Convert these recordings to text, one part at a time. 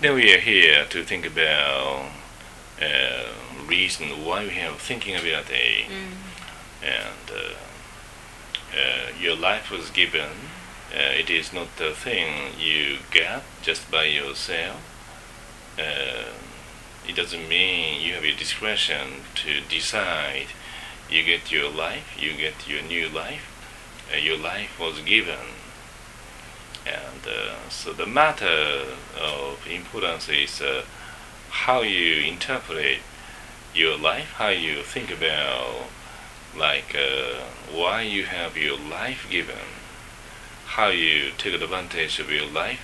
Then we are here to think about uh, reason why we have thinking about a and uh, uh, your life was given. Uh, it is not the thing you get just by yourself. Uh, it doesn't mean you have a discretion to decide. You get your life, you get your new life. Uh, your life was given, and uh, so the matter of importance is uh, how you interpret your life, how you think about like uh, why you have your life given, how you take advantage of your life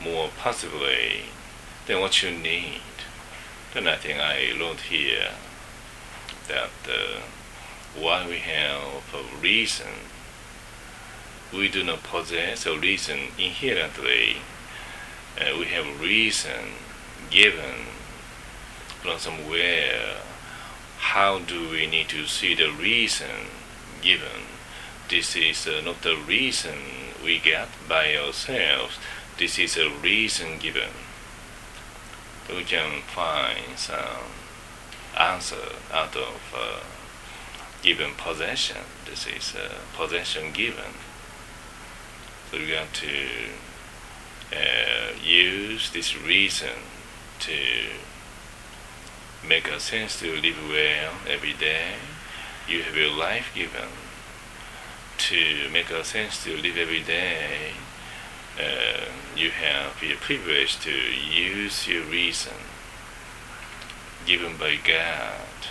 more possibly than what you need. Then I think I wrote here that uh, why we have a reason, we do not possess a reason inherently. Uh, we have reason given from somewhere how do we need to see the reason given? This is uh, not the reason we get by ourselves. This is a reason given. We can find some answer out of uh, given possession. This is uh, possession given. So we got to uh, use this reason to make a sense to live well every day. You have your life given to make a sense to live every day. Uh, you have your privilege to use your reason given by God